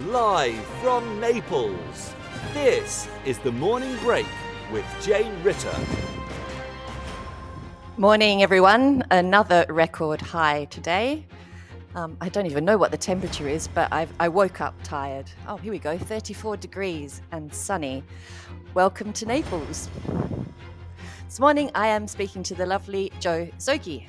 Live from Naples, this is the morning break with Jane Ritter. Morning, everyone. Another record high today. Um, I don't even know what the temperature is, but I've, I woke up tired. Oh, here we go 34 degrees and sunny. Welcome to Naples. This morning, I am speaking to the lovely Jo Zogi.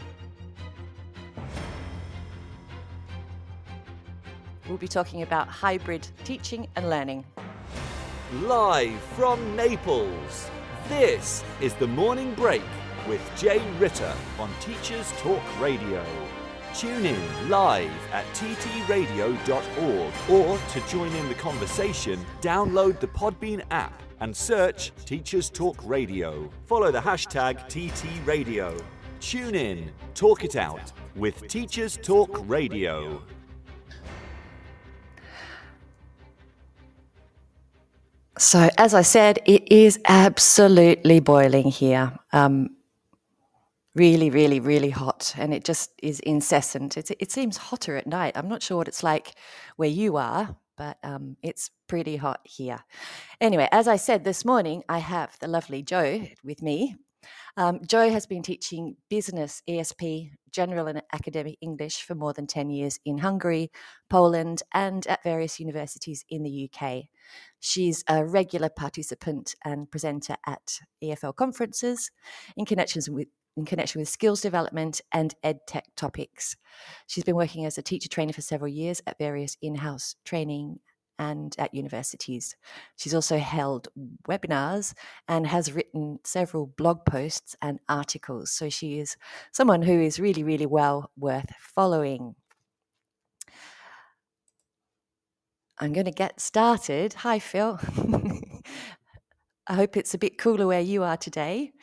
We'll be talking about hybrid teaching and learning. Live from Naples, this is the morning break with Jane Ritter on Teachers Talk Radio. Tune in live at ttradio.org or to join in the conversation, download the Podbean app and search Teachers Talk Radio. Follow the hashtag TTRadio. Tune in, talk it out with Teachers Talk Radio. So, as I said, it is absolutely boiling here. Um, really, really, really hot, and it just is incessant. It, it seems hotter at night. I'm not sure what it's like where you are, but um, it's pretty hot here. Anyway, as I said this morning, I have the lovely Joe with me. Um, Jo has been teaching business, ESP, general and academic English for more than 10 years in Hungary, Poland, and at various universities in the UK. She's a regular participant and presenter at EFL conferences in connections with in connection with skills development and ed tech topics. She's been working as a teacher trainer for several years at various in house training and at universities. She's also held webinars and has written several blog posts and articles. So she is someone who is really, really well worth following. I'm going to get started. Hi, Phil. I hope it's a bit cooler where you are today.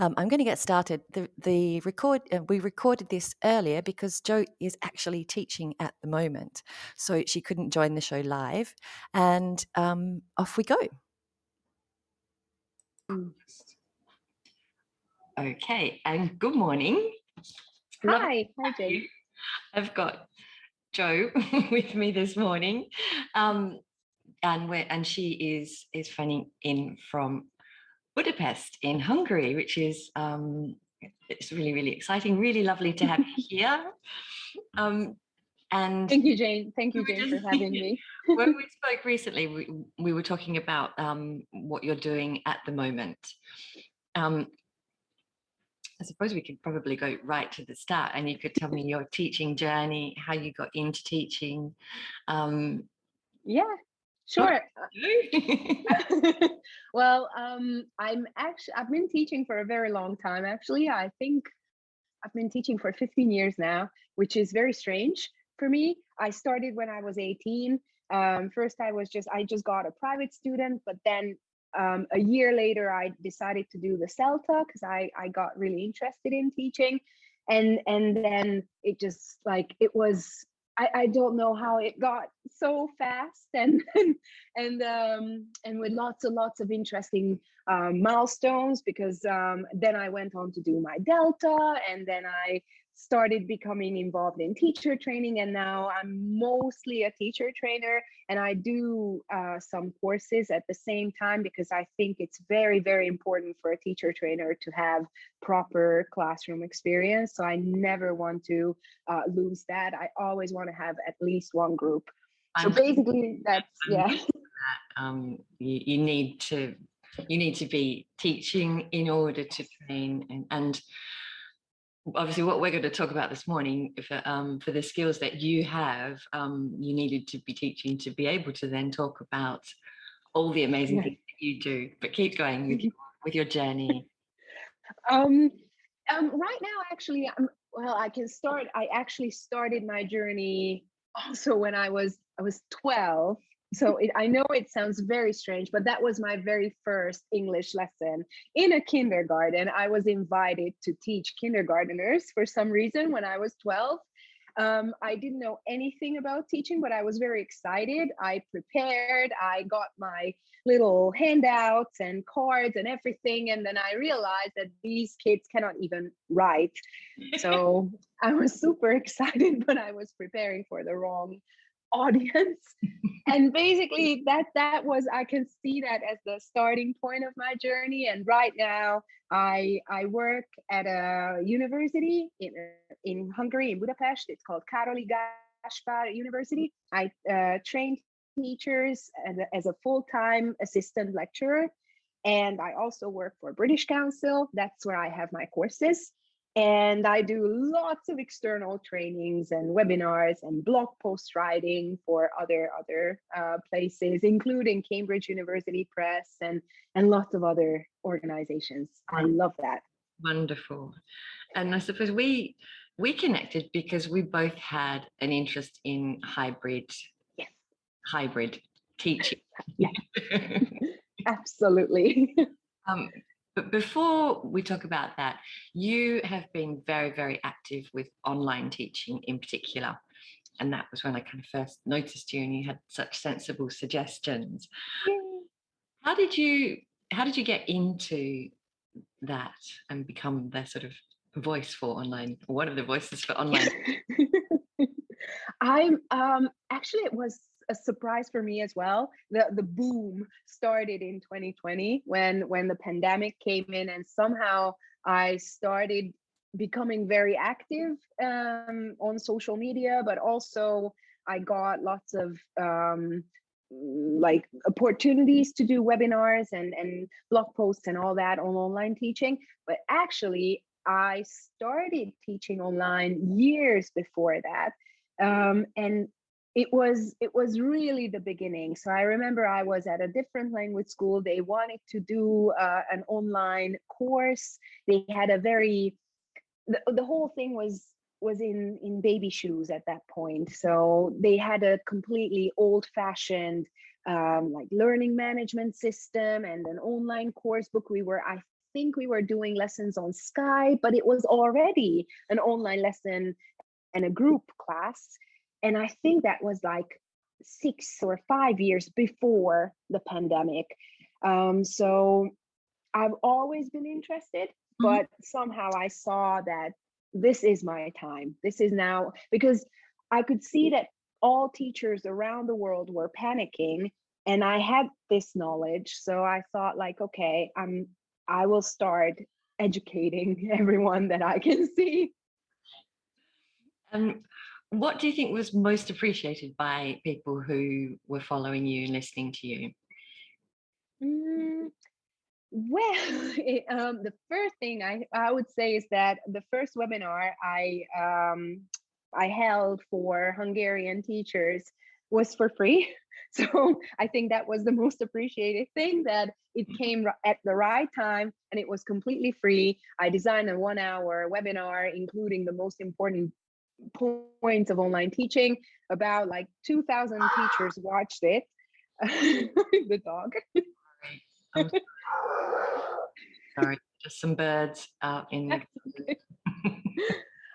Um, I'm going to get started. The, the record uh, we recorded this earlier because Jo is actually teaching at the moment, so she couldn't join the show live. And um, off we go. Okay, and good morning. Hi, hi, Jane. I've got Jo with me this morning. Um, and we and she is is phoning in from Budapest in Hungary, which is um, it's really really exciting. Really lovely to have you here. Um, and thank you, Jane. Thank you, Jane, for having me. when we spoke recently, we, we were talking about um, what you're doing at the moment. Um, I suppose we could probably go right to the start, and you could tell me your teaching journey, how you got into teaching. Um, yeah, Sure. well, um, I'm actually I've been teaching for a very long time. Actually, I think I've been teaching for 15 years now, which is very strange for me. I started when I was 18. Um, first, I was just I just got a private student, but then um, a year later, I decided to do the CELTA because I I got really interested in teaching, and and then it just like it was I, I don't know how it got so fast and and um, and with lots and lots of interesting um, milestones because um, then I went on to do my Delta and then I started becoming involved in teacher training and now i'm mostly a teacher trainer and i do uh, some courses at the same time because i think it's very very important for a teacher trainer to have proper classroom experience. So i never want to uh, lose that. I always want to have at least one group. So basically that's yeah. um, you, you need to you need to be teaching in order to train and, and obviously what we're going to talk about this morning for, um, for the skills that you have um, you needed to be teaching to be able to then talk about all the amazing yeah. things that you do. But keep going with, your, with your journey. Um, um right now actually I'm, well i can start i actually started my journey also when i was i was 12 so it, i know it sounds very strange but that was my very first english lesson. In a kindergarten i was invited to teach kindergarteners for some reason when i was 12 um, i didn't know anything about teaching but i was very excited. I prepared i got my little handouts and cards and everything and then i realized that these kids cannot even write. So i was super excited but i was preparing for the wrong audience. And basically that that was i can see that as the starting point of my journey. And right now i i work at a university in in hungary in budapest. It's called Károli Gáspár university. I uh, train teachers as a, as a full-time assistant lecturer. And i also work for british council. That's where i have my courses and I do lots of external trainings and webinars and blog post writing for other other uh, places, including Cambridge University Press and and lots of other organizations. I love that. Wonderful. And I suppose we we connected because we both had an interest in hybrid yes. hybrid teaching. Yeah. Absolutely. Um, but before we talk about that, you have been very, very active with online teaching in particular. And that was when I kind of first noticed you and you had such sensible suggestions. How did you how did you get into that and become the sort of voice for online one of the voices for online i'm um actually it was a surprise for me as well. The the boom started in 2020 when when the pandemic came in, and somehow I started becoming very active um, on social media, but also I got lots of um, like opportunities to do webinars and and blog posts and all that on online teaching. But actually, I started teaching online years before that. Um, and it was it was really the beginning. So i remember i was at a different language school. They wanted to do uh, an online course. They had a very the, the whole thing was was in in baby shoes at that point. So they had a completely old fashioned um, like learning management system and an online course book. We were i think we were doing lessons on skype but it was already an online lesson and a group class and I think that was like six or five years before the pandemic. Um, so I've always been interested, mm-hmm. but somehow I saw that this is my time. This is now because I could see that all teachers around the world were panicking and I had this knowledge. So I thought like, okay, I'm I will start educating everyone that I can see. Um, what do you think was most appreciated by people who were following you and listening to you? Mm, well, it, um, the first thing I, I would say is that the first webinar I um, I held for Hungarian teachers was for free. So I think that was the most appreciated thing that it mm. came at the right time and it was completely free. I designed a one hour webinar, including the most important points of online teaching. About like 2,000 teachers watched it. the dog. Sorry. sorry, just some birds out in.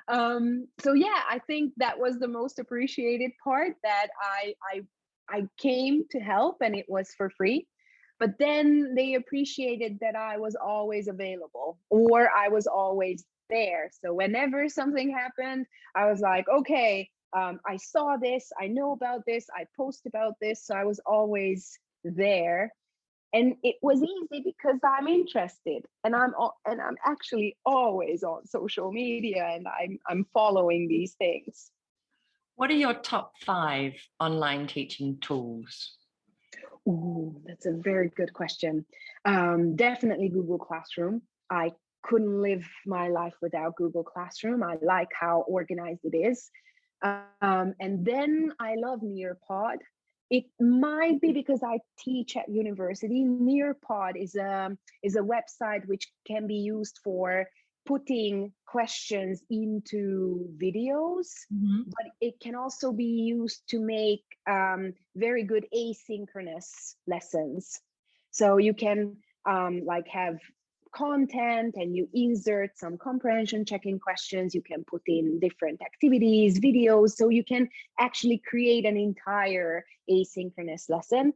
um, so yeah, I think that was the most appreciated part that I I I came to help and it was for free. But then they appreciated that I was always available or I was always there. So whenever something happened, I was like, okay, um, I saw this, I know about this, I post about this. So I was always there. And it was easy because I'm interested and I'm and I'm actually always on social media and I'm I'm following these things. What are your top five online teaching tools? Ooh, that's a very good question. Um, definitely Google Classroom. I couldn't live my life without Google Classroom. I like how organized it is. Um, and then I love Nearpod. It might be because I teach at university. Nearpod is a is a website which can be used for putting questions into videos, mm-hmm. but it can also be used to make um, very good asynchronous lessons. So you can um, like have content and you insert some comprehension checking questions. You can put in different activities, videos, so you can actually create an entire asynchronous lesson.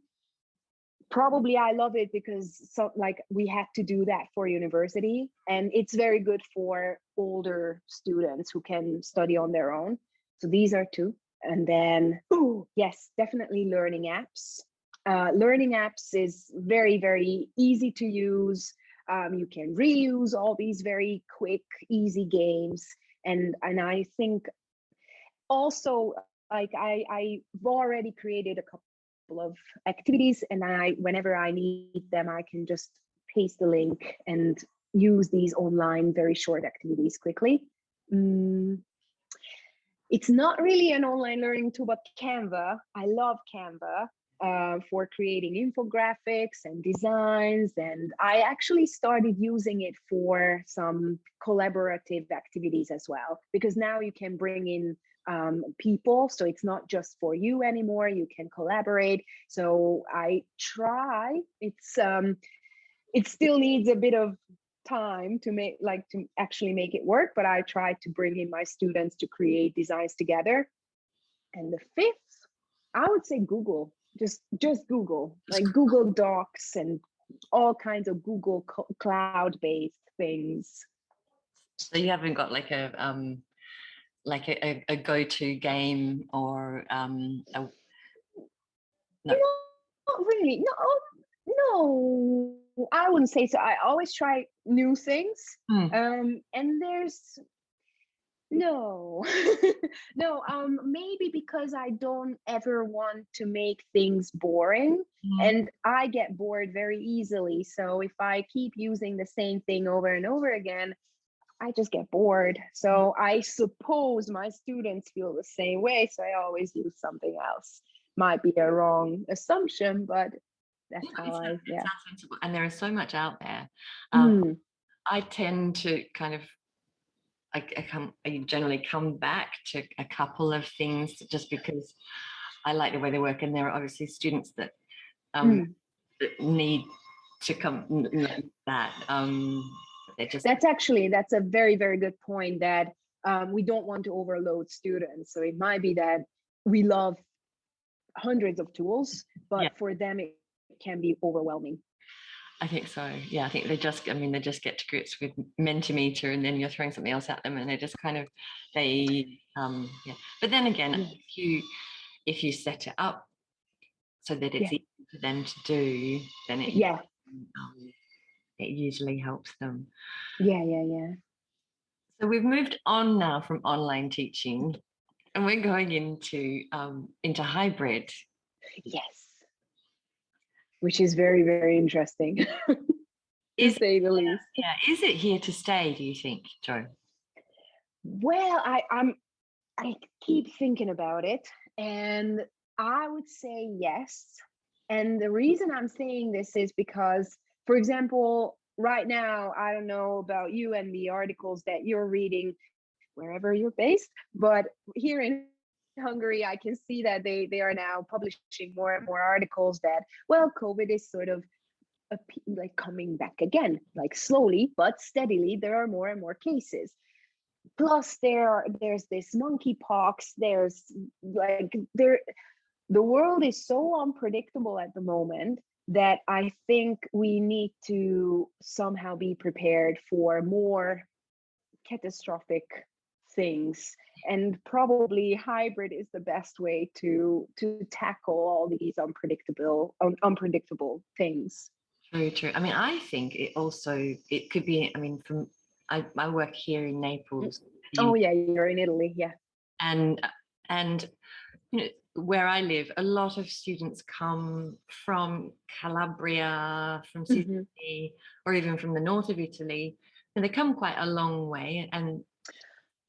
Probably I love it because so like we had to do that for university and it's very good for older students who can study on their own. So these are two. and then oh yes definitely learning apps uh, learning apps is very very easy to use um, you can reuse all these very quick easy games. And and i think also like i i've already created a couple of activities and i whenever i need them i can just paste the link and use these online very short activities quickly. Mm, it's not really an online learning tool, but Canva. I love Canva uh, for creating infographics and designs. And I actually started using it for some collaborative activities as well, because now you can bring in um, people. So it's not just for you anymore. You can collaborate. So I try. It's um, it still needs a bit of time to make like to actually make it work but i try to bring in my students to create designs together and the fifth i would say google just just google like google docs and all kinds of google cloud based things so you haven't got like a um like a, a go-to game or um a, no. not really no no I wouldn't say so. I always try new things. Mm. Um, and there's no, no, um, maybe because I don't ever want to make things boring mm. and I get bored very easily. So if I keep using the same thing over and over again, I just get bored. So mm. I suppose my students feel the same way. So I always use something else. Might be a wrong assumption, but that's yeah, how I yeah. And there is so much out there. Um, mm. I tend to kind of I, I come I generally come back to a couple of things just because I like the way they work, and there are obviously students that um, mm. need to come that um, just that's actually that's a very very good point that um, we don't want to overload students so it might be that we love hundreds of tools but yeah. for them it can be overwhelming. I think so. Yeah, I think they just, I mean, they just get to grips with Mentimeter and then you're throwing something else at them and they just kind of, they, um, yeah. But then again, yeah. if you, if you set it up so that it's yeah. easy for them to do, then it, yeah, um, it usually helps them. Yeah, yeah, yeah. So we've moved on now from online teaching and we're going into, um, into hybrid. Yes which is very very interesting is, say the least. Yeah is it here to stay do you think Jo? Well i i'm i mm. keep thinking about it and i would say yes and the mm. reason i'm saying this is because for example right now i don't know about you and the articles that you're reading wherever you're based but here in Hungary, I can see that they they are now publishing more and more articles that well, COVID is sort of like coming back again, like slowly but steadily. There are more and more cases. Plus, there there's this monkeypox. There's like there, the world is so unpredictable at the moment that I think we need to somehow be prepared for more catastrophic things and probably hybrid is the best way to to tackle all these unpredictable un, unpredictable things very true i mean i think it also it could be i mean from i, I work here in naples oh yeah you're in italy yeah and and you know where I live, a lot of students come from Calabria, from mm-hmm. Sicily, mm-hmm. or even from the north of Italy, and they come quite a long way. And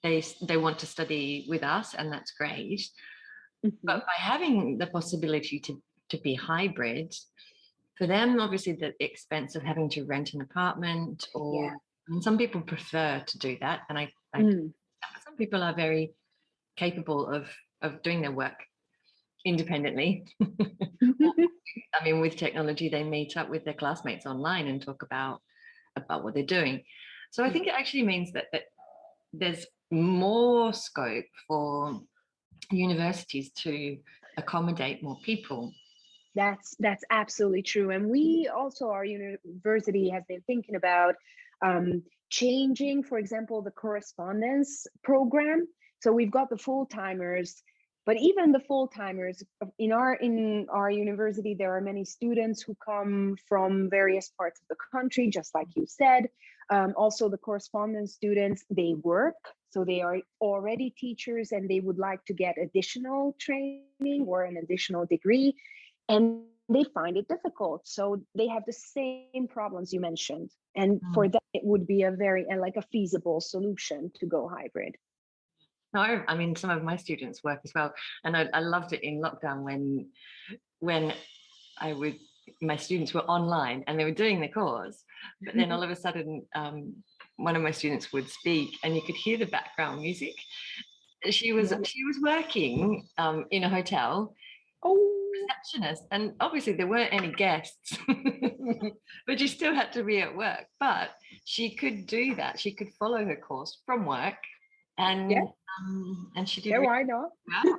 they they want to study with us and that's great mm-hmm. but by having the possibility to to be hybrid for them obviously the expense of having to rent an apartment or yeah. I mean, some people prefer to do that and i, I mm. some people are very capable of of doing their work independently i mean with technology they meet up with their classmates online and talk about about what they're doing so i mm. think it actually means that that there's more scope for universities to accommodate more people. That's that's absolutely true and we also our university has been thinking about um, changing for example the correspondence program. So we've got the full timers but even the full timers in our in our university there are many students who come from various parts of the country just like you said. Um, also the correspondence students they work so they are already teachers and they would like to get additional training or an additional degree and they find it difficult. So they have the same problems you mentioned. And mm. for that it would be a very and like a feasible solution to go hybrid. No i mean some of my students work as well. And I, I loved it in lockdown when when i would my students were online and they were doing the course but then all of a sudden um, one of my students would speak and you could hear the background music. She was she was working um, in a hotel. Oh. Receptionist and obviously there weren't any guests but you still had to be at work. But she could do that. She could follow her course from work and yeah. um, and she did yeah really why not? well.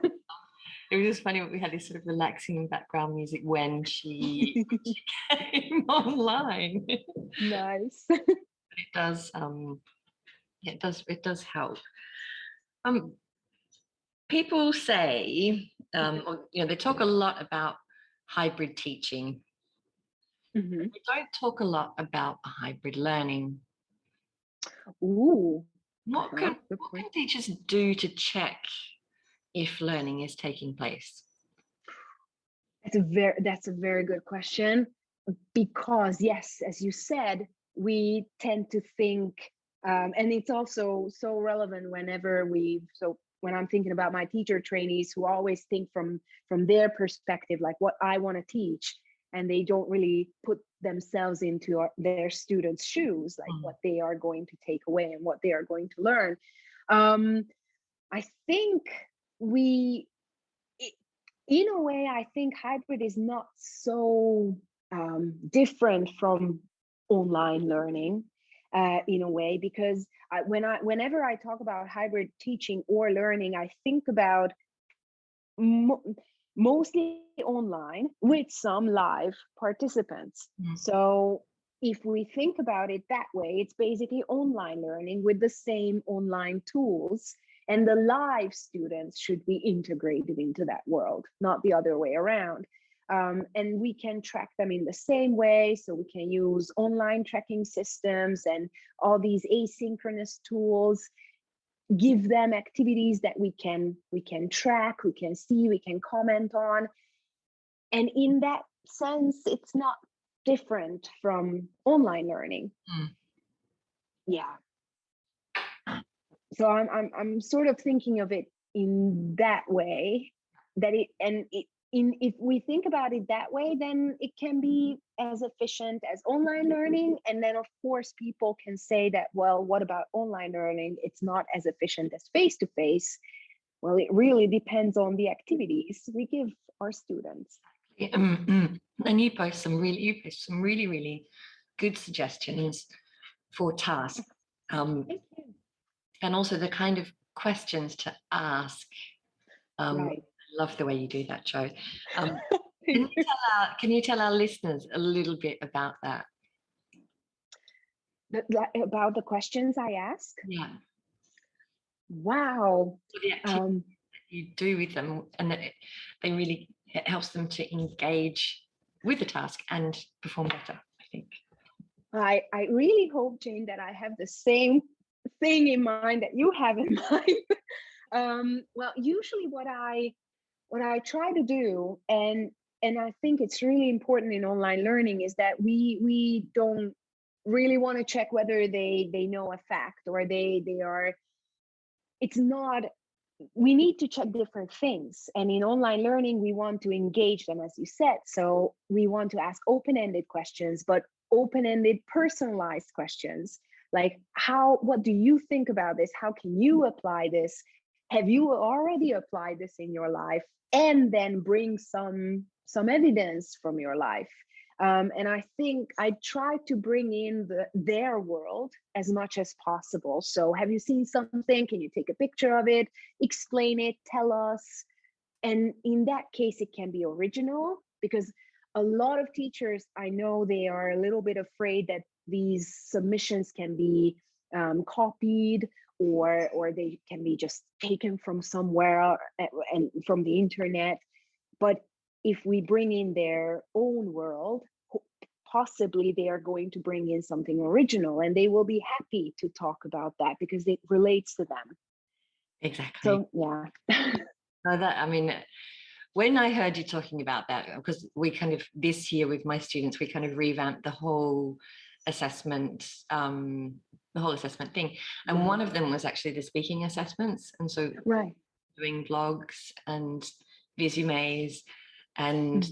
it was just funny what we had this sort of relaxing background music when she, she came online. Nice it does um it does it does help. Um people say um or, you know they talk a lot about hybrid teaching. Mm-hmm. we don't talk a lot about hybrid learning. Ooh, what can, what can teachers do to check if learning is taking place? That's a very that's a very good question. Because yes as you said we tend to think um, and it's also so relevant whenever we so when i'm thinking about my teacher trainees who always think from from their perspective like what i want to teach and they don't really put themselves into our, their students shoes like mm. what they are going to take away and what they are going to learn um, i think we in a way i think hybrid is not so um, different from online learning uh, in a way because I, when I whenever I talk about hybrid teaching or learning, I think about mo- mostly online with some live participants. Mm-hmm. So if we think about it that way, it's basically online learning with the same online tools. And the live students should be integrated into that world, not the other way around. Um, and we can track them in the same way. So we can use online tracking systems and all these asynchronous tools, give them activities that we can we can track, we can see, we can comment on. And in that sense, it's not different from online learning. Mm. Yeah. So I'm I'm I'm sort of thinking of it in that way that it and it in if we think about it that way then it can be as efficient as online learning and then of course people can say that well what about online learning? It's not as efficient as face to face well it really depends on the activities we give our students. Um, mm, and you post some really you post some really really good suggestions for tasks um, and also the kind of questions to ask um, right love the way you do that, Jo. Um, can, you tell our, can you tell our listeners a little bit about that? about the questions I ask? Yeah. Wow. Um, you do with them, and that it, they really it helps them to engage with the task and perform better. I think. I I really hope, Jane, that I have the same thing in mind that you have in mind. um, well, usually what I what I try to do, and and I think it's really important in online learning, is that we we don't really want to check whether they they know a fact or they they are. It's not. We need to check different things, and in online learning, we want to engage them, as you said. So we want to ask open-ended questions, but open-ended, personalized questions like how what do you think about this how can you mm. apply this have you already applied this in your life and then bring some some evidence from your life? Um, and i think i try to bring in the, their world as much as possible. So have you seen something? Can you take a picture of it? Explain it tell us. And in that case it can be original because a lot of teachers i know they are a little bit afraid that these submissions can be um, copied or or they can be just taken from somewhere uh, and from the internet. But if we bring in their own world possibly they are going to bring in something original and they will be happy to talk about that because it relates to them. Exactly. So yeah. No, that i mean when i heard you talking about that because we kind of this year with my students we kind of revamped the whole assessment um the whole assessment thing and one of them was actually the speaking assessments and so right. doing blogs and resumes and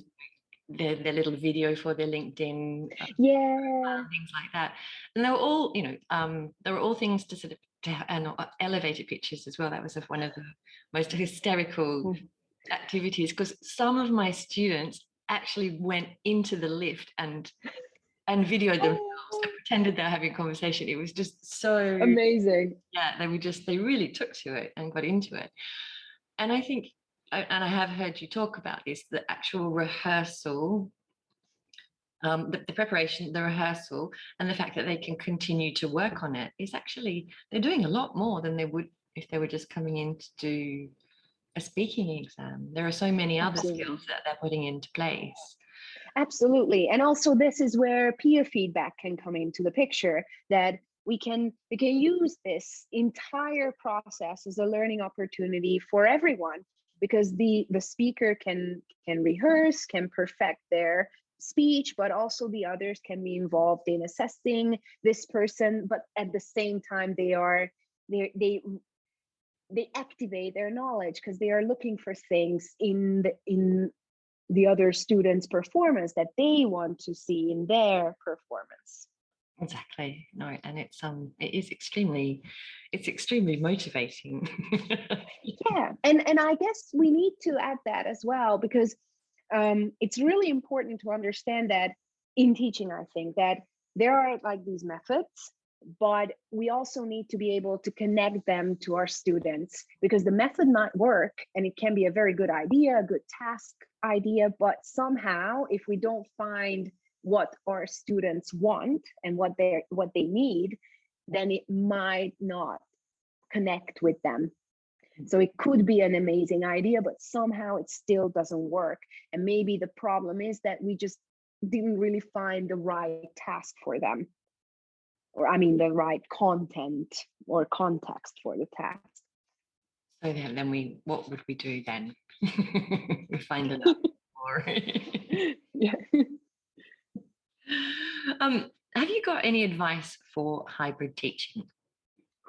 their, their little video for their linkedin uh, yeah. things like that. And they were all you know um they were all things to sort of to, and uh, elevator pitches as well. That was one of the most hysterical Mm. activities because some of my students actually went into the lift and and videoed themselves. Oh, pretended they were having a conversation. It was just so amazing. Yeah they were just they really took to it and got into it. And i think, and i have heard you talk about this the actual rehearsal um, the, the preparation the rehearsal and the fact that they can continue to work on it is actually they're doing a lot more than they would if they were just coming in to do a speaking exam. There are so many other Absolutely. skills that they're putting into place absolutely and also this is where peer feedback can come into the picture that we can we can use this entire process as a learning opportunity for everyone because the the speaker can can rehearse can perfect their speech but also the others can be involved in assessing this person but at the same time they are they they they activate their knowledge because they are looking for things in the in the other students performance that they want to see in their performance. Exactly. No and it's um it is extremely it's extremely motivating. Yeah and and i guess we need to add that as well because um it's really important to understand that in teaching i think that there are like these methods but we also need to be able to connect them to our students because the method might work and it can be a very good idea a good task idea but somehow if we don't find what our students want and what they what they need then it might not connect with them. Mm. So it could be an amazing idea but somehow it still doesn't work. And maybe the problem is that we just didn't really find the right task for them. Or i mean the right content or context for the task so then, then we what would we do then we find another more yeah um have you got any advice for hybrid teaching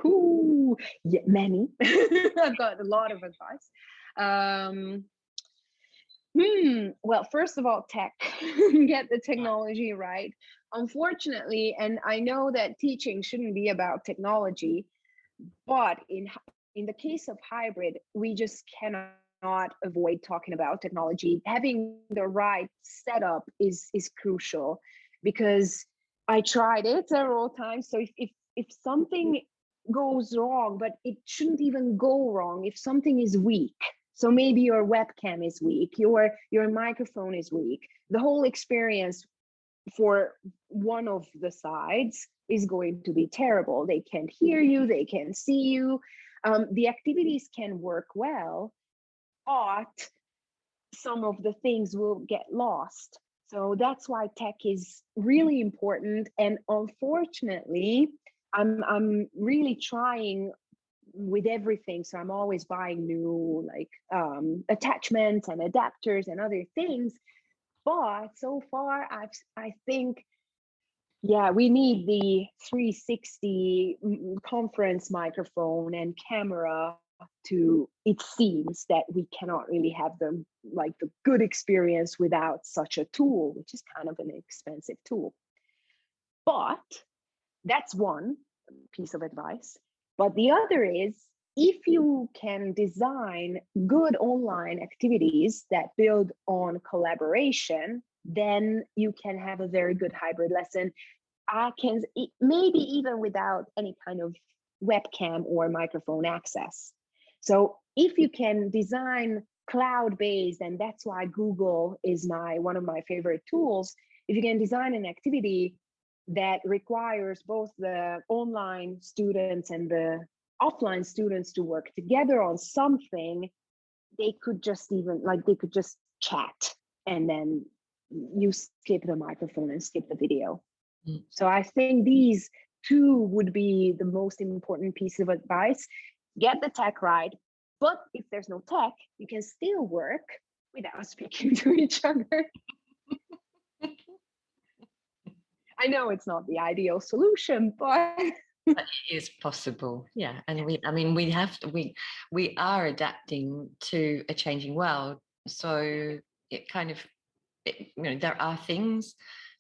Ooh, yeah, many. I've got a lot of advice. Um, hmm. Well, first of all, tech. Get the technology right. Unfortunately, and I know that teaching shouldn't be about technology, but in in the case of hybrid, we just cannot avoid talking about technology. Having the right setup is is crucial because I tried it several times. So if if, if something goes wrong, but it shouldn't even go wrong if something is weak. So maybe your webcam is weak, your your microphone is weak. The whole experience for one of the sides is going to be terrible. They can't hear you, they can't see you. Um, the activities can work well, but some of the things will get lost. So that's why tech is really important. And unfortunately, I'm I'm really trying with everything. So I'm always buying new like um, attachments and adapters and other things. But so far, I've I think, yeah, we need the 360 mm, mm, conference microphone and camera mm. to. It seems that we cannot really have the like the good experience without such a tool, which is kind of an expensive tool. But that's one piece of advice. But the other is if you can design good online activities that build on collaboration, then you can have a very good hybrid lesson. I can maybe even without any kind of webcam or microphone access. So if you can design cloud-based, and that's why Google is my one of my favorite tools. If you can design an activity that requires both the online students and the offline students to work together on something, they could just even like they could just chat and then you skip the microphone and skip the video. Mm. So I think these two would be the most important piece of advice. Get the tech right, but if there's no tech, you can still work without speaking to each other. I know it's not the ideal solution, but but it is possible yeah and we i mean we have to we we are adapting to a changing world so it kind of you know there are things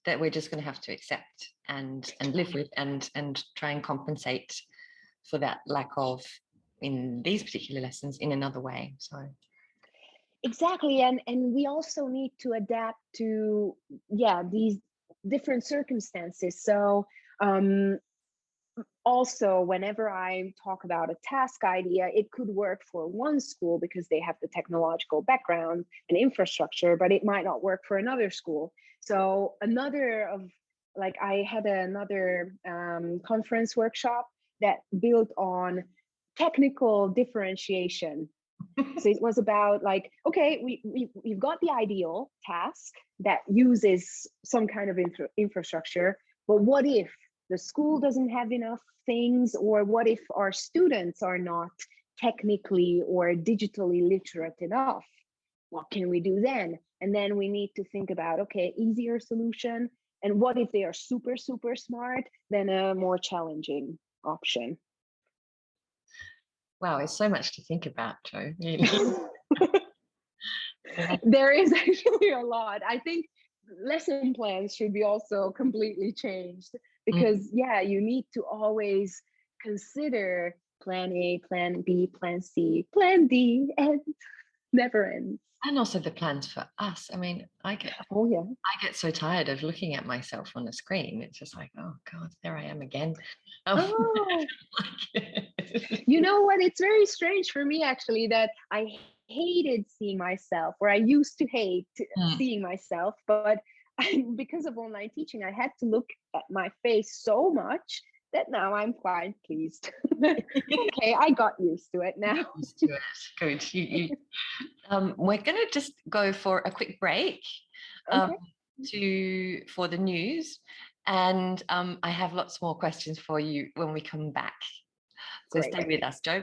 that we're just going to have to accept and and live with and and try and compensate for that lack of in these particular lessons in another way so. Exactly and and we also need to adapt to yeah these different circumstances so um also whenever i talk about a task idea it could work for one school because they have the technological background and infrastructure but it might not work for another school. So another of like i had another um, conference workshop that built on technical differentiation. So it was about like okay we, we we've got the ideal task that uses some kind of infra- infrastructure but what if the school doesn't have enough things or what if our students are not technically or digitally literate enough what can we do then and then we need to think about okay easier solution and what if they are super super smart then a more challenging option Wow, it's so much to think about, Jo. there is actually a lot. I think lesson plans should be also completely changed. Because, mm. yeah, you need to always consider plan A, plan B, plan C, plan D, and never ends and also the plans for us i mean i get oh yeah i get so tired of looking at myself on the screen it's just like oh god there i am again um, oh. you know what it's very strange for me actually that i hated seeing myself or i used to hate mm. seeing myself but I, because of online teaching i had to look at my face so much that now I'm quite pleased. okay, I got used to it now. used to it. Good. You, you, um, we're going to just go for a quick break um, okay. to for the news, and um, I have lots more questions for you when we come back. So Great. stay with us, Jo.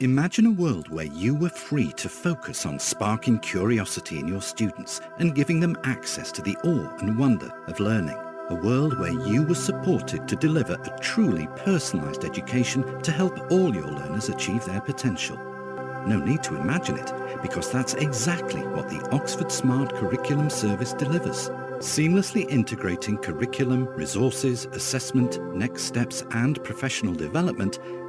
Imagine a world where you were free to focus on sparking curiosity in your students and giving them access to the awe and wonder of learning. A world where you were supported to deliver a truly personalised education to help all your learners achieve their potential. No need to imagine it, because that's exactly what the Oxford Smart Curriculum Service delivers. Seamlessly integrating curriculum, resources, assessment, next steps and professional development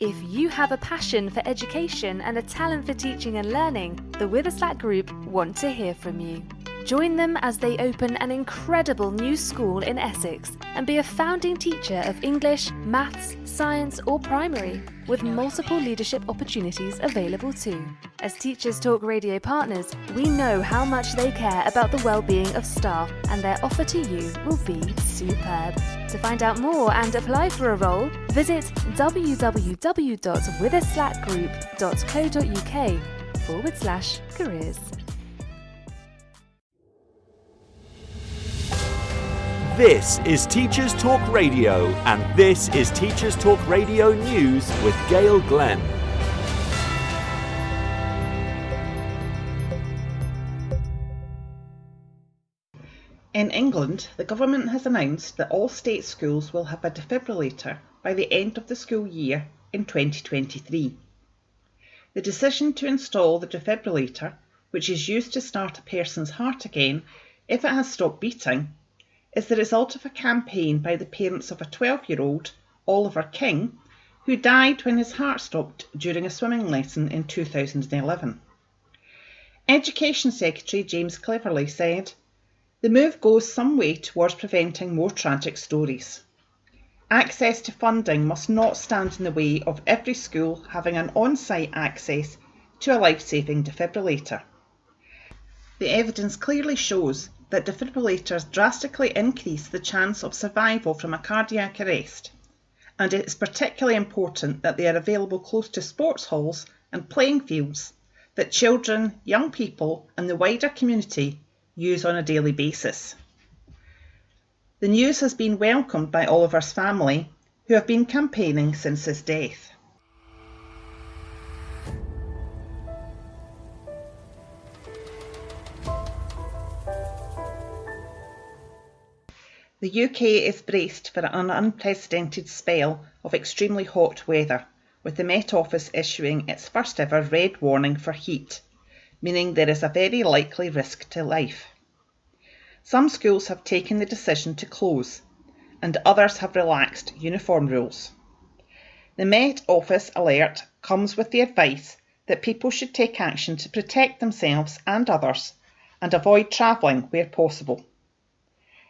If you have a passion for education and a talent for teaching and learning, the Witherslack Group want to hear from you. Join them as they open an incredible new school in Essex and be a founding teacher of English, maths, science, or primary, with multiple leadership opportunities available too. As Teachers Talk Radio partners, we know how much they care about the well-being of staff, and their offer to you will be superb. To find out more and apply for a role, visit www.witherslackgroup.co.uk forward slash careers. This is Teachers Talk Radio, and this is Teachers Talk Radio News with Gail Glenn. England, the government has announced that all state schools will have a defibrillator by the end of the school year in 2023. The decision to install the defibrillator, which is used to start a person's heart again if it has stopped beating, is the result of a campaign by the parents of a 12 year old, Oliver King, who died when his heart stopped during a swimming lesson in 2011. Education Secretary James Cleverly said, the move goes some way towards preventing more tragic stories. Access to funding must not stand in the way of every school having an on site access to a life saving defibrillator. The evidence clearly shows that defibrillators drastically increase the chance of survival from a cardiac arrest, and it is particularly important that they are available close to sports halls and playing fields that children, young people, and the wider community use on a daily basis. The news has been welcomed by Oliver's family, who have been campaigning since his death. The UK is braced for an unprecedented spell of extremely hot weather, with the Met Office issuing its first ever red warning for heat meaning there is a very likely risk to life. Some schools have taken the decision to close, and others have relaxed uniform rules. The Met Office alert comes with the advice that people should take action to protect themselves and others and avoid travelling where possible.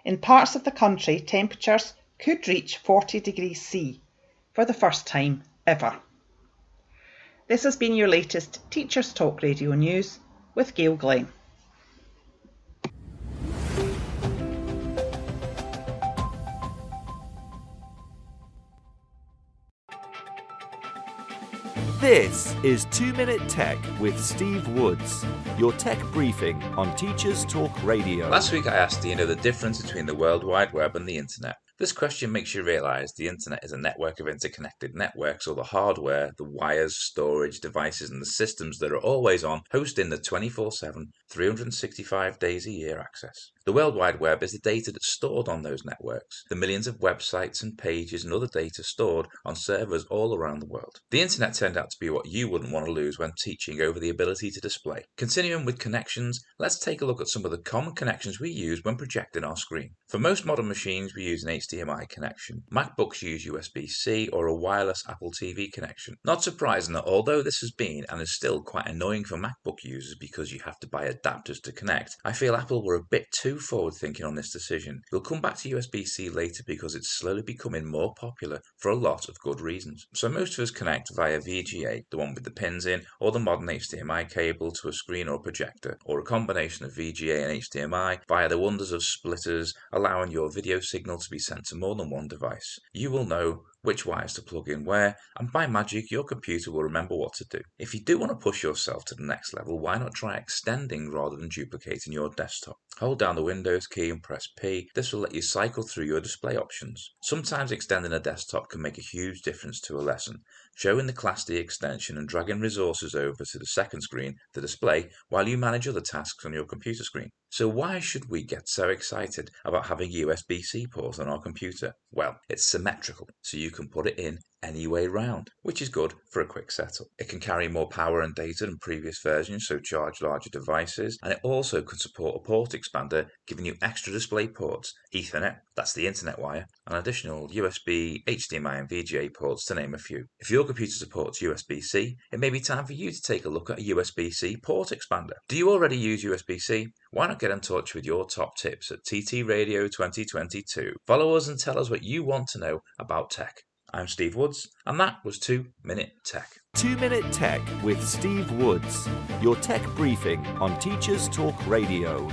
In parts of the country, temperatures could reach 40 degrees C for the first time ever. This has been your latest Teachers Talk Radio News with Gail Glenn. This is 2 Minute Tech with Steve Woods, your tech briefing on Teachers Talk Radio. Last week I asked, do you know the difference between the World Wide Web and the Internet? This question makes you realize the internet is a network of interconnected networks, or the hardware, the wires, storage, devices, and the systems that are always on, hosting the 24 7, 365 days a year access. The World Wide Web is the data that's stored on those networks, the millions of websites and pages and other data stored on servers all around the world. The internet turned out to be what you wouldn't want to lose when teaching over the ability to display. Continuing with connections, let's take a look at some of the common connections we use when projecting our screen. For most modern machines, we use an HDMI connection. MacBooks use USB-C or a wireless Apple TV connection. Not surprising that although this has been and is still quite annoying for MacBook users because you have to buy adapters to connect, I feel Apple were a bit too forward thinking on this decision. We'll come back to USB-C later because it's slowly becoming more popular for a lot of good reasons. So most of us connect via VGA, the one with the pins in, or the modern HDMI cable to a screen or projector, or a combination of VGA and HDMI via the wonders of splitters, allowing your video signal to be sent to more than one device. You will know which wires to plug in where, and by magic your computer will remember what to do. If you do want to push yourself to the next level, why not try extending rather than duplicating your desktop? Hold down the Windows key and press P. This will let you cycle through your display options. Sometimes extending a desktop can make a huge difference to a lesson. Showing the Class D extension and dragging resources over to the second screen, the display, while you manage other tasks on your computer screen. So why should we get so excited about having USB-C ports on our computer? Well, it's symmetrical, so you can put it in any way round, which is good for a quick setup. It can carry more power and data than previous versions, so charge larger devices, and it also can support a port expander, giving you extra display ports, Ethernet, that's the internet wire, and additional USB, HDMI, and VGA ports to name a few. If your computer supports USB-C, it may be time for you to take a look at a USB-C port expander. Do you already use USB-C? Why not get in touch with your top tips at TT Radio 2022? Follow us and tell us what you want to know about tech. I'm Steve Woods, and that was 2 Minute Tech. 2 Minute Tech with Steve Woods, your tech briefing on Teachers Talk Radio.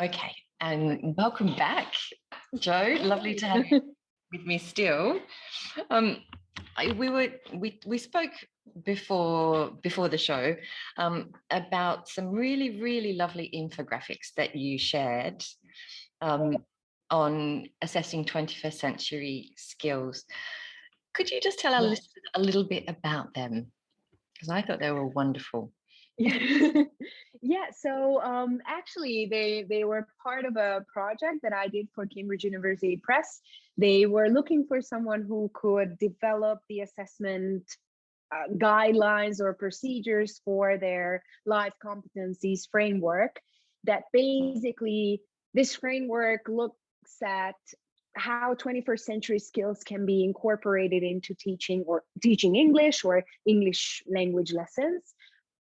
Okay, and welcome back, Jo. Lovely to have you with me still. Um, I, we were we we spoke before before the show um, about some really really lovely infographics that you shared um, on assessing 21st century skills. Could you just tell our listeners a little bit about them? Because I thought they were wonderful. yeah so um, actually they they were part of a project that i did for cambridge university press they were looking for someone who could develop the assessment uh, guidelines or procedures for their life competencies framework that basically this framework looks at how 21st century skills can be incorporated into teaching or teaching english or english language lessons.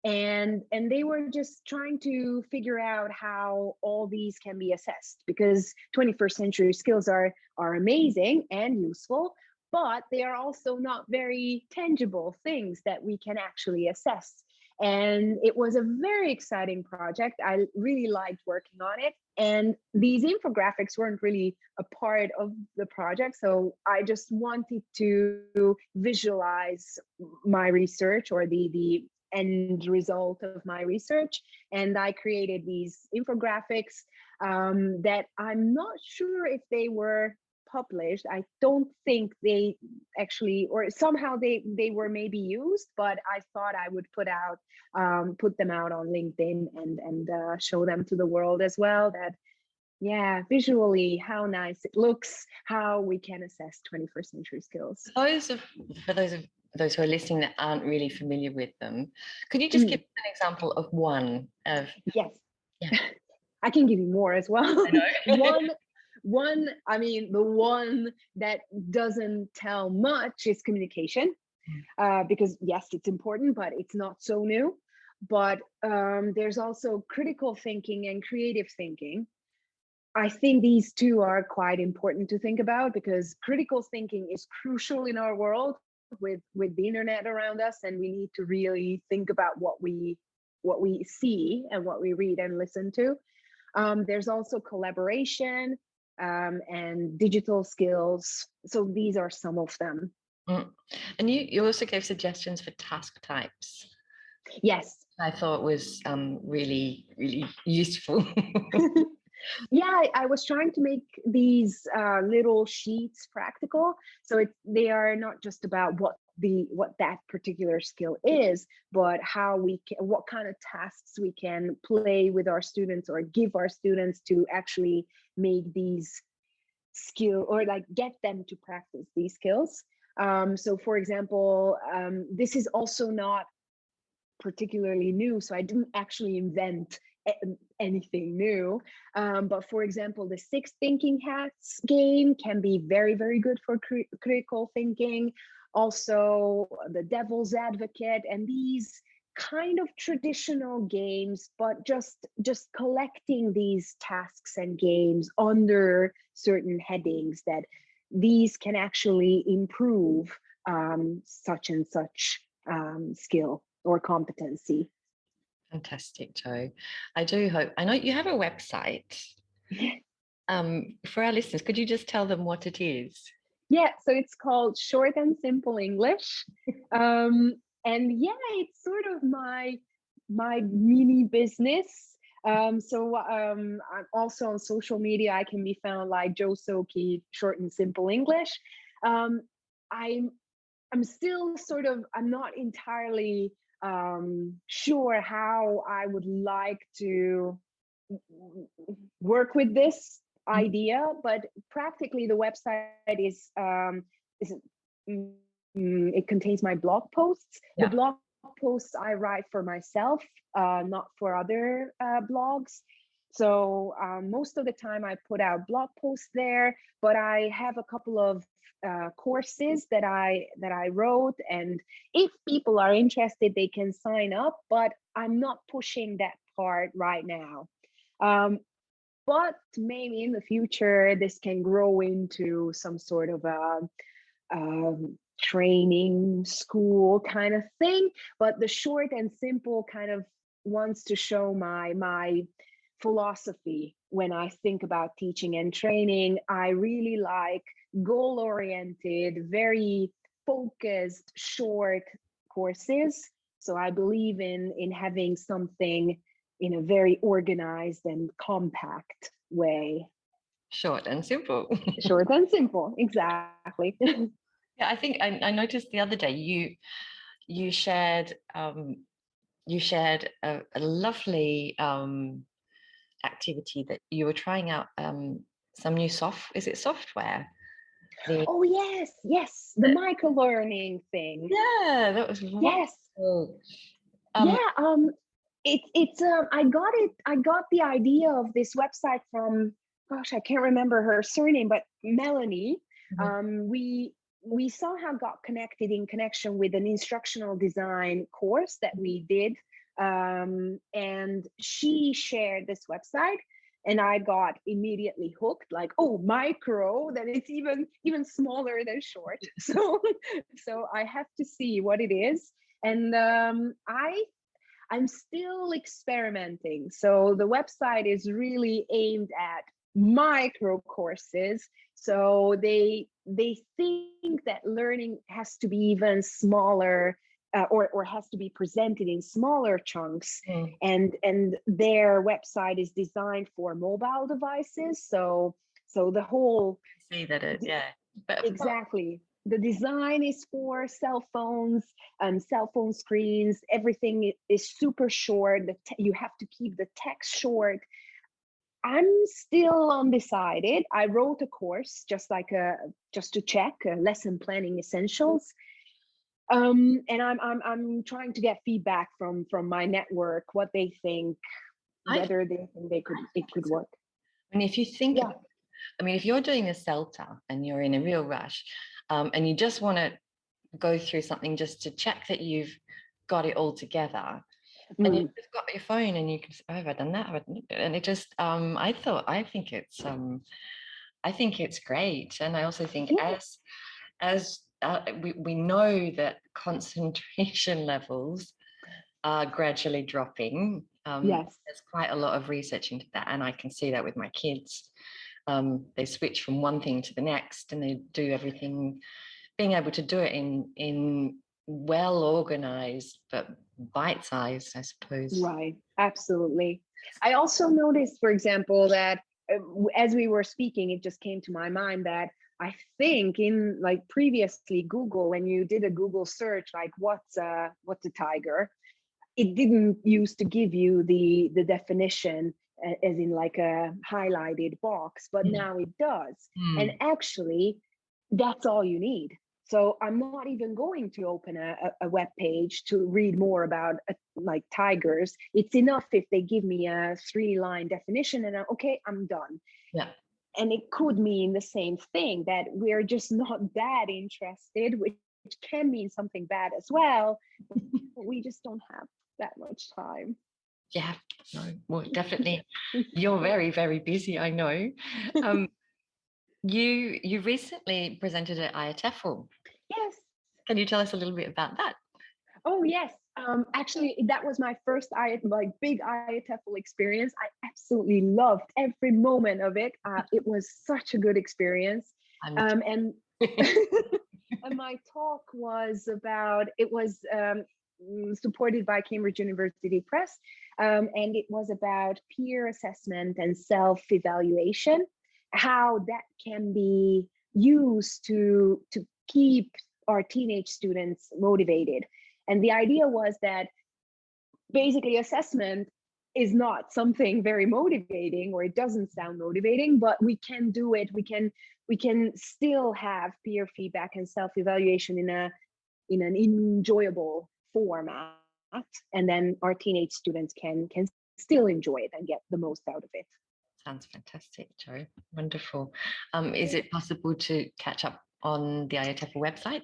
And and they were just trying to figure out how all these can be assessed because 21st century skills are are amazing and useful but they are also not very tangible things that we can actually assess. And it was a very exciting project. I really liked working on it. And these infographics weren't really a part of the project so i just wanted to visualize my research or the the end result of my research. And I created these infographics um, that I'm not sure if they were published. I don't think they actually, or somehow they they were maybe used, but I thought I would put out um, put them out on LinkedIn and and uh, show them to the world as well. That yeah, visually how nice it looks, how we can assess 21st century skills. Those of for those of those who are listening that aren't really familiar with them, could you just mm. give an example of one of? Yes. Yeah. I can give you more as well. one, one. I mean, the one that doesn't tell much is communication, mm. uh, because yes, it's important, but it's not so new. But um, there's also critical thinking and creative thinking. I think these two are quite important to think about because critical thinking is crucial in our world with with the internet around us and we need to really think about what we what we see and what we read and listen to um, there's also collaboration um, and digital skills so these are some of them. Mm. and you you also gave suggestions for task types. Yes. I thought was um, really really useful. Yeah I, was trying to make these uh, little sheets practical so it, they are not just about what the what that particular skill is but how we can what kind of tasks we can play with our students or give our students to actually make these skill or like get them to practice these skills um, so for example um, this is also not particularly new so i didn't actually invent anything new. Um, but for example, the six thinking hats game can be very, very good for cr- critical thinking. Also, the devil's advocate, and these kind of traditional games but just just collecting these tasks and games under certain headings that these can actually improve um, such and such um, skill or competency Fantastic, Jo. I do hope. I know you have a website. Um, for our listeners, could you just tell them what it is? Yeah, so it's called Short and Simple English. Um, and yeah, it's sort of my my mini business. Um, so um, I'm also on social media. I can be found like Jo Soki, Short and Simple English. Um, I'm I'm still sort of I'm not entirely um, sure how I would like to work with this. Idea, but practically the website is um, is mm, it contains my blog posts. Yeah. The blog posts I write for myself, uh, not for other uh, blogs. So um, most of the time I put out blog posts there, but I have a couple of uh, courses that I that I wrote, and if people are interested, they can sign up. But I'm not pushing that part right now. Um, but maybe in the future, this can grow into some sort of a, um, training school kind of thing. But the short and simple kind of wants to show my my philosophy when I think about teaching and training. I really like goal oriented, very focused, short courses. So I believe in in having something in a very organized and compact way. Short and simple. Short and simple, exactly. yeah, I think I, I, noticed the other day you you shared um, you shared a, a lovely um, activity that you were trying out um, some new soft is it software the, oh yes yes the micro learning thing yeah that was yes um, yeah um it, it's um i got it i got the idea of this website from gosh i can't remember her surname but melanie. Mm-hmm. um we we somehow got connected in connection with an instructional design course that we did um, and she shared this website and i got immediately hooked like oh micro then it's even even smaller than short. So so i have to see what it is and um, i i'm still experimenting. So the website is really aimed at micro courses. So they they think that learning has to be even smaller uh, or, or has to be presented in smaller chunks. Mm. and and their website is designed for mobile devices. So so the whole see that it yeah but exactly the design is for cell phones and um, cell phone screens everything is super short the te- you have to keep the text short. I'm still undecided. I wrote a course just like a just to check uh, lesson planning essentials. Um, and I'm, I'm i'm trying to get feedback from from my network what they think whether I, they think they could it could work. And if you think yeah. i mean if you're doing a CELTA and you're in a real rush um, and you just want to go through something just to check that you've got it all together mm. and you've got your phone and you can say, oh, have I done that? And it just, um, I thought, I think it's, um, I think it's great. And I also think yeah. as, as uh, we, we know that concentration levels are gradually dropping. Um, yes. There's quite a lot of research into that. And I can see that with my kids. Um, they switch from one thing to the next and they do everything, being able to do it in, in well organized, but bite sized, I suppose. Right. Absolutely. I also noticed, for example, that uh, as we were speaking, it just came to my mind that I think in like previously Google, when you did a Google search, like what's a what's a tiger, it didn't used to give you the the definition as in like a highlighted box, but mm. now it does. Mm. And actually, that's all you need. So I'm not even going to open a, a, web page to read more about uh, like tigers. It's enough if they give me a three line definition and I'm, okay, I'm done. Yeah and it could mean the same thing that we're just not that interested which can mean something bad as well we just don't have that much time yeah. No. Well definitely. You're very very busy i know. Um you you recently presented at IATEFL yes. Can you tell us a little bit about that? Oh yes. Um, actually, that was my first I like big IATEFL experience. I absolutely loved every moment of it. Uh, it was such a good experience. Um, and and my talk was about it was um, supported by Cambridge University Press, um, and it was about peer assessment and self evaluation, how that can be used to to keep our teenage students motivated. And the idea was that basically assessment is not something very motivating or it doesn't sound motivating but we can do it. We can we can still have peer feedback and self-evaluation in a in an enjoyable format and then our teenage students can can still enjoy it and get the most out of it. Sounds fantastic jo wonderful. Um, is it possible to catch up on the IATEFL website?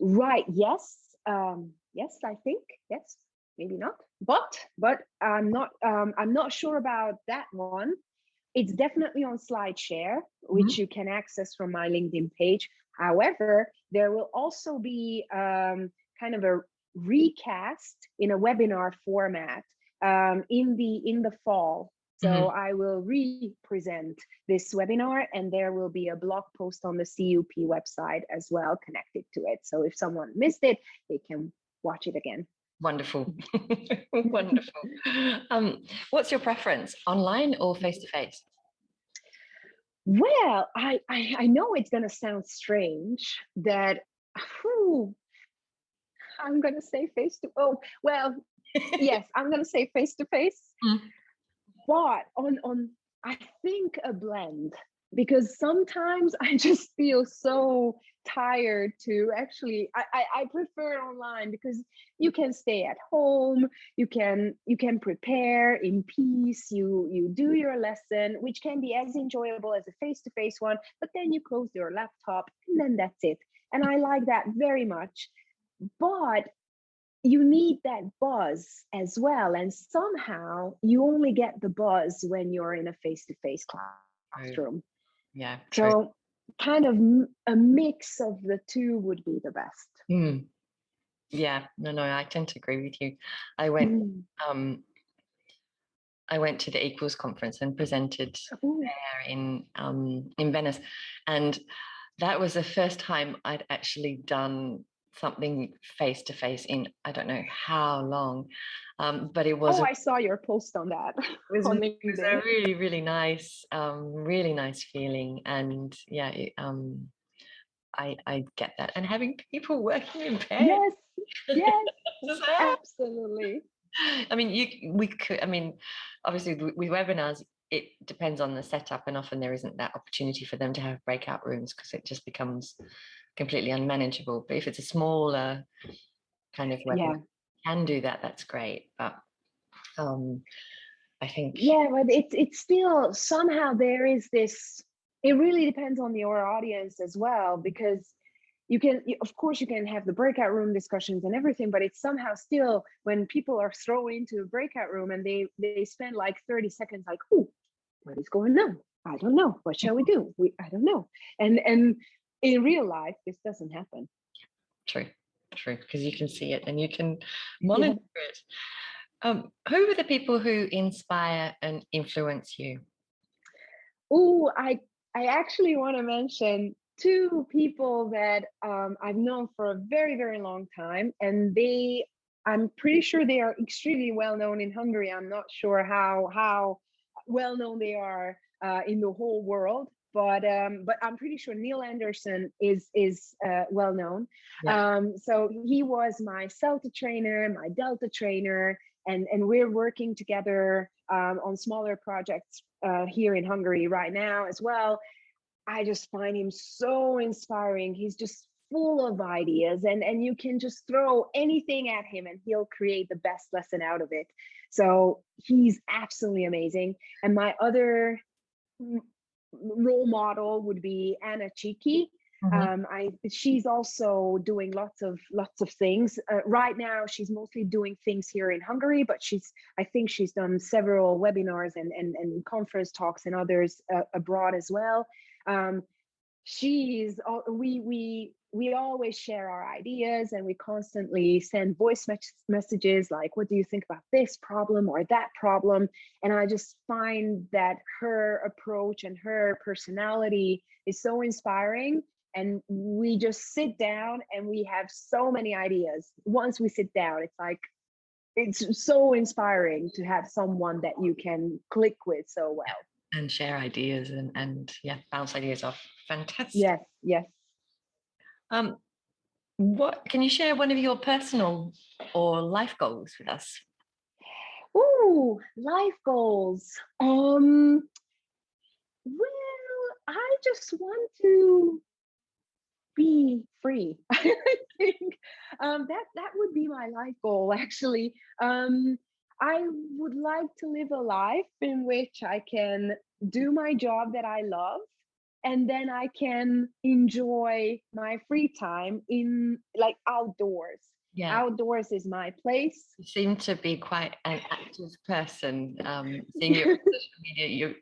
Right yes um, yes i think yes maybe not but but i'm not um, i'm not sure about that one. It's definitely on slideshare which mm-hmm. you can access from my linkedin page. However there will also be um, kind of a recast in a webinar format um, in the in the fall so mm-hmm. I will re-present this webinar and there will be a blog post on the CUP website as well connected to it. So if someone missed it, they can watch it again. Wonderful. Wonderful. Um, what's your preference, online or face to face? Well, I, I, I know it's going to sound strange that whew, I'm going to say face to oh well yes I'm going to say face to face, Mm. but on on I think a blend because sometimes I just feel so tired to actually I, I I prefer online because you can stay at home you can you can prepare in peace you you do your lesson which can be as enjoyable as a face-to-face one but then you close your laptop and then that's it. And i like that very much but you need that buzz as well and somehow you only get the buzz when you're in a face-to-face classroom Yeah. True. so kind of a mix of the two would be the best Mm. Yeah. No, no, I tend to agree with you. I went Mm. um I went to the Eaquals conference and presented Ooh. there in um in Venice. And that was the first time I'd actually done something face to face in I don't know how long. Um, but it was oh a- i saw your post on that it was, on it was a really really nice um really nice feeling and yeah it, um I I get that and having people working in pairs yes yes absolutely I mean, you we could. I mean, obviously with with webinars, it depends on the setup, and often there isn't that opportunity for them to have breakout rooms because it just becomes completely unmanageable. But if it's a smaller kind of webinar, yeah can do that. That's great. But um, I think yeah but it's it's still somehow there is this it really depends on your audience as well because you can of course you can have the breakout room discussions and everything but it's somehow still when people are thrown into a breakout room and they they spend like 30 seconds like oh what is going on i don't know what shall we do we i don't know and and in real life this doesn't happen true, true, because you can see it and you can monitor it. Um, who are the people who inspire and influence you? Oh, I I actually want to mention two people that um, I've known for a very very long time, and they I'm pretty sure they are extremely well known in Hungary. I'm not sure how how well known they are uh, in the whole world, but um, but I'm pretty sure Neil Anderson is is uh, well known. Yeah. Um, so he was my Celta trainer, my Delta trainer, and and we're working together um, on smaller projects uh, here in Hungary right now as well. I just find him so inspiring. He's just full of ideas and and you can just throw anything at him and he'll create the best lesson out of it. So he's absolutely amazing. And my other role model would be Anna Chiki. Um, I she's also doing lots of lots of things. Uh, right now, she's mostly doing things here in Hungary, but she's I think she's done several webinars and and, and conference talks and others uh, abroad as well. Um, she's al- we we we always share our ideas and we constantly send voice mes- messages like what do you think about this problem or that problem? And i just find that her approach and her personality is so inspiring. And we just sit down and we have so many ideas. Once we sit down it's like it's so inspiring to have someone that you can click with so well. And share ideas and and yeah, bounce ideas off. Fantastic. yes yes Um, what can you share one of your personal or life goals with us? Ooh, life goals. Um, well, I just want to be free. I think um, that that would be my life goal. Actually, um, I would like to live a life in which I can do my job that I love, and then I can enjoy my free time in like outdoors. Yeah, Outdoors is my place. you seem to be quite an active person. Um, seeing your social media, you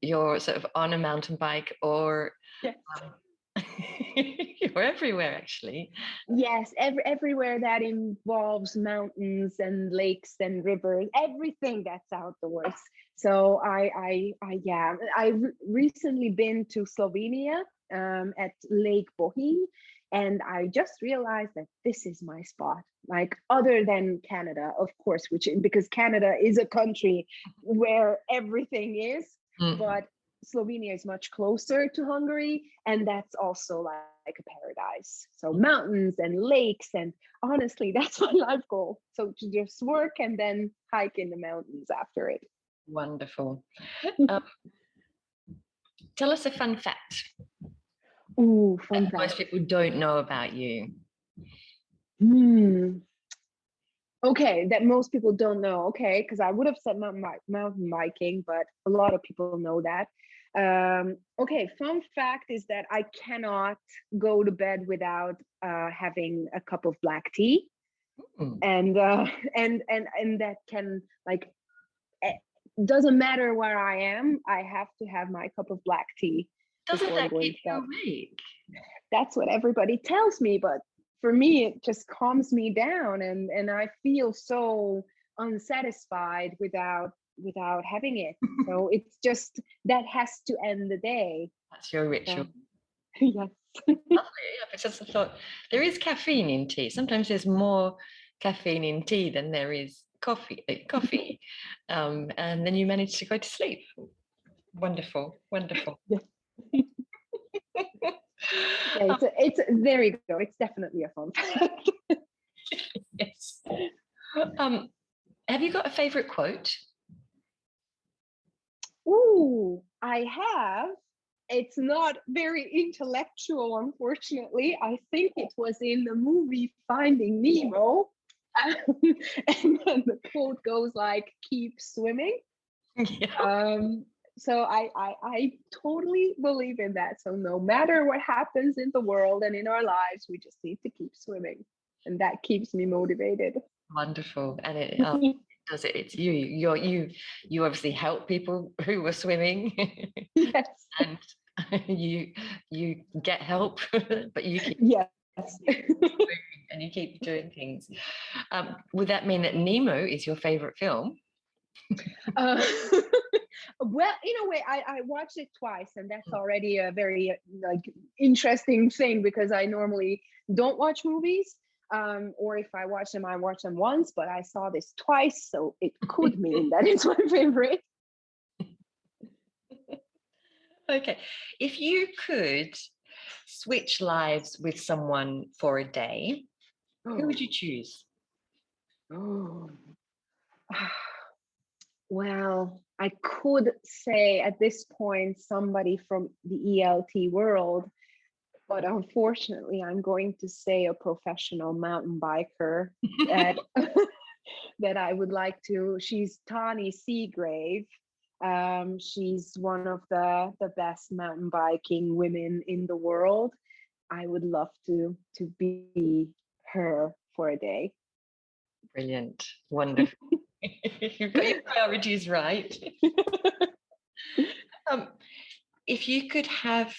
you're sort of on a mountain bike or Yes. um, you're everywhere actually. Yes, every, everywhere that involves mountains and lakes and rivers, everything that's outdoors. So I, I, I yeah, I re- recently been to Slovenia um, at Lake Bohinj, and I just realized that this is my spot. Like other than Canada, of course, which because Canada is a country where everything is, Mm. but Slovenia is much closer to Hungary, and that's also like a paradise. So mountains and lakes, and honestly, that's my life goal. So to just work and then hike in the mountains after it. Wonderful. Um, tell us a fun fact Ooh, fun that most fact. people don't know about you. Hmm. Okay, that most people don't know. Okay, because I would have said mountain, mountain biking, but a lot of people know that. Um, okay, fun fact is that I cannot go to bed without uh, having a cup of black tea, Mm. and uh, and and and that can like doesn't matter where I am. I have to have my cup of black tea. Doesn't that keep you awake? that's what everybody tells me but for me it just calms me down and and i feel so unsatisfied without without having it so it's just that has to end the day That's your ritual. Um, yes Lovely, yeah, because I thought there is caffeine in tea. Sometimes there's more caffeine in tea than there is coffee. uh, Coffee, um, and then you manage to go to sleep. Wonderful, wonderful. yeah, it's, a, it's a- there you go it's definitely a fun fact yes. Um, have you got a favorite quote? Ooh, I have. It's not very intellectual, unfortunately. I think it was in the movie Finding Nemo. and then the quote goes like, keep swimming. yeah. Um, so I, I I totally believe in that. So no matter what happens in the world and in our lives, we just need to keep swimming. And that keeps me motivated. Wonderful, and it um, does it. It's you. You're you. You obviously help people who were swimming, yes. and you you get help, but you keep Yes. and you keep doing things. Um, would that mean that Nemo is your favorite film? Uh, well, in a way, I, I watched it twice, and that's Mm. already a very like interesting thing because I normally don't watch movies. Um, or if I watch them, I watch them once, but I saw this twice, so it could mean that it's my favorite. Okay, if you could switch lives with someone for a day, who would oh. you choose? Oh. Well, I could say at this point somebody from the ELT world, but unfortunately, I'm going to say a professional mountain biker that that I would like to. She's Tahnée Seagrave. Um, she's one of the the best mountain biking women in the world. I would love to to be her for a day. Brilliant, wonderful. You've got your priorities right. um, if you could have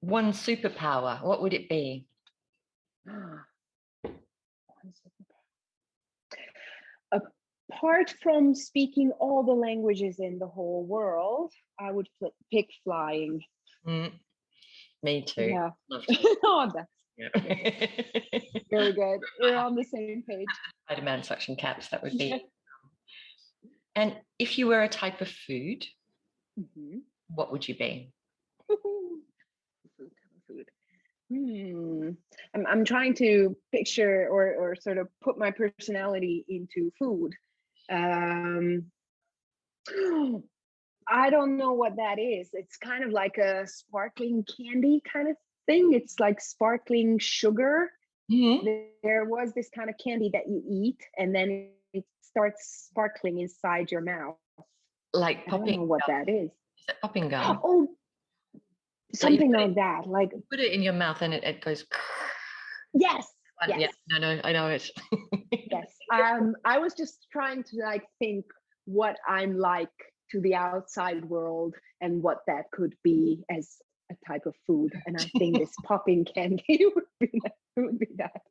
one superpower, what would it be? Apart from speaking all the languages in the whole world, I would pick flying. Mm, me too. Yeah. Oh, that's Yeah. very good. We're on the same page. Spider-Man suction caps, that would be. And if you were a type of food, Mhm. what would you be? Food. Hmm. I'm, I'm trying to picture or, or sort of put my personality into food. Um, I don't know what that is. It's kind of like a sparkling candy kind of thing. It's like sparkling sugar. There- There was this kind of candy that you eat and then it starts sparkling inside your mouth. Like I don't know popping what gum. that is. Is it popping gum? Oh, So something it- like that. Like Put it in your mouth and it, it goes. yes, and Yeah, yes. no, no, I know it. yes. Um, I was just trying to like think what I'm like to the outside world and what that could be as a type of food. And I think this popping candy would be that. Would be that.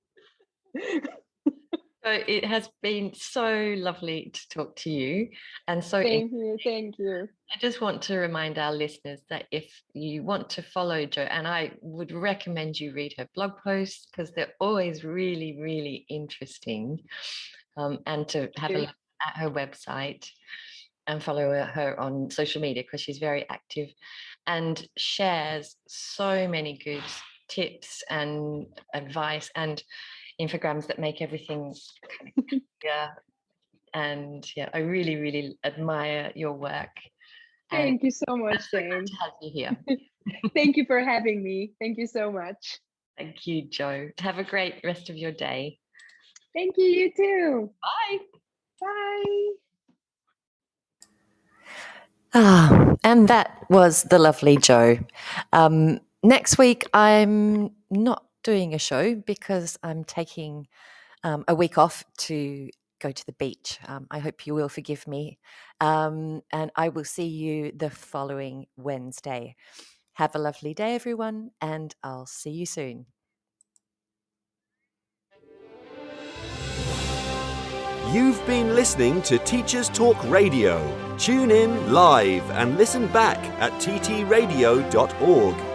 So it has been so lovely to talk to you and so Thank you. Thank you. I just want to remind our listeners that if you want to follow Jo, and I would recommend you read her blog posts because they're always really, really interesting, um, and to have a look at her website and follow her- her on social media because she's very active and shares so many good tips and advice and infograms that make everything kind of clear. And yeah, I really, really admire your work. and Thank you so much, it's so good Jane. to have you here. Thank you for having me. Thank you so much. Thank you, Jo. Have a great rest of your day. Thank you, you too. Bye. Bye. Ah, and that was the lovely Jo. Um, next week, I'm not doing a show because I'm taking um, a week off to go to the beach. Um, I hope you will forgive me. Um, and I will see you the following Wednesday. Have a lovely day, everyone, and I'll see you soon. You've been listening to Teachers Talk Radio. Tune in live and listen back at ttradio.org.